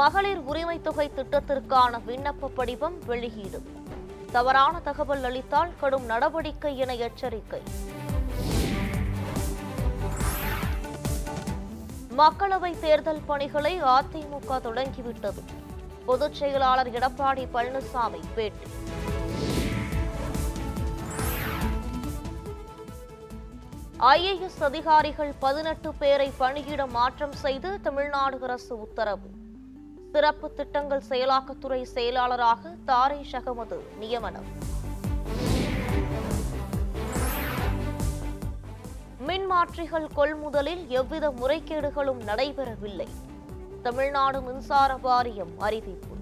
மகளிர் உரிமை தொகை திட்டத்திற்கான விண்ணப்ப படிவம் வெளியீடு. தவறான தகவல் அளித்தால் கடும் நடவடிக்கை என எச்சரிக்கை. மக்களவை தேர்தல் பணிகளை அதிமுக தொடங்கிவிட்டது. பொதுச் செயலாளர் எடப்பாடி பழனிசாமி பேட்டி. ஐஏஎஸ் அதிகாரிகள் பதினெட்டு பேரை பணியிட மாற்றம் செய்து தமிழ்நாடு அரசு உத்தரவு. சிறப்பு திட்டங்கள் செயலாக்கத்துறை செயலாளராக தாரேஷ் அகமது நியமனம். மின்மாற்றிகள் கொள்முதலில் எவ்வித முறைகேடுகளும் நடைபெறவில்லை. தமிழ்நாடு மின்சார வாரியம் அறிவிப்பு.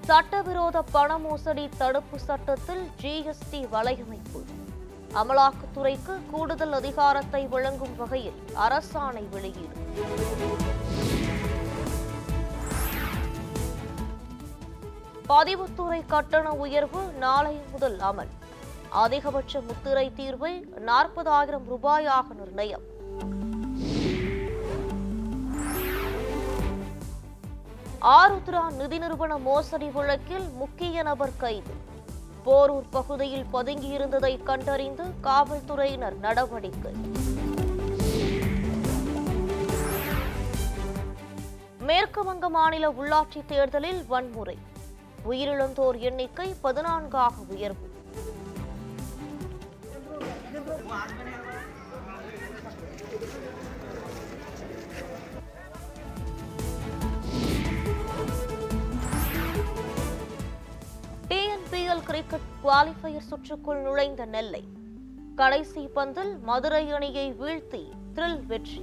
சட்டவிரோத பண மோசடி தடுப்பு சட்டத்தில் ஜிஎஸ்டி வலையமைப்பு. அமலாக்கத்துறைக்கு கூடுதல் அதிகாரத்தை வழங்கும் வகையில் அரசாணை வெளியீடு. பதிவுத்துறை கட்டண உயர்வு நாளை முதல் அமல். அதிகபட்ச முத்திரை தீர்வை நாற்பதாயிரம் ரூபாயாக நிர்ணயம். ஆருத்ரா நிதி நிறுவன மோசடி வழக்கில் முக்கிய நபர் கைது. போரூர் பகுதியில் பதுங்கியிருந்ததை கண்டறிந்து காவல்துறையினர் நடவடிக்கை. மேற்கு வங்க மாநில உள்ளாட்சி தேர்தலில் வன்முறை. உயிரிழந்தோர் எண்ணிக்கை பதினான்காக உயர்வு. ஐபிஎல் கிரிக்கெட் குவாலிஃபயர் சுற்றுக்குள் நுழைந்த நெல்லை. கடைசி பந்தில் மதுரை அணியை வீழ்த்தி த்ரில் வெற்றி.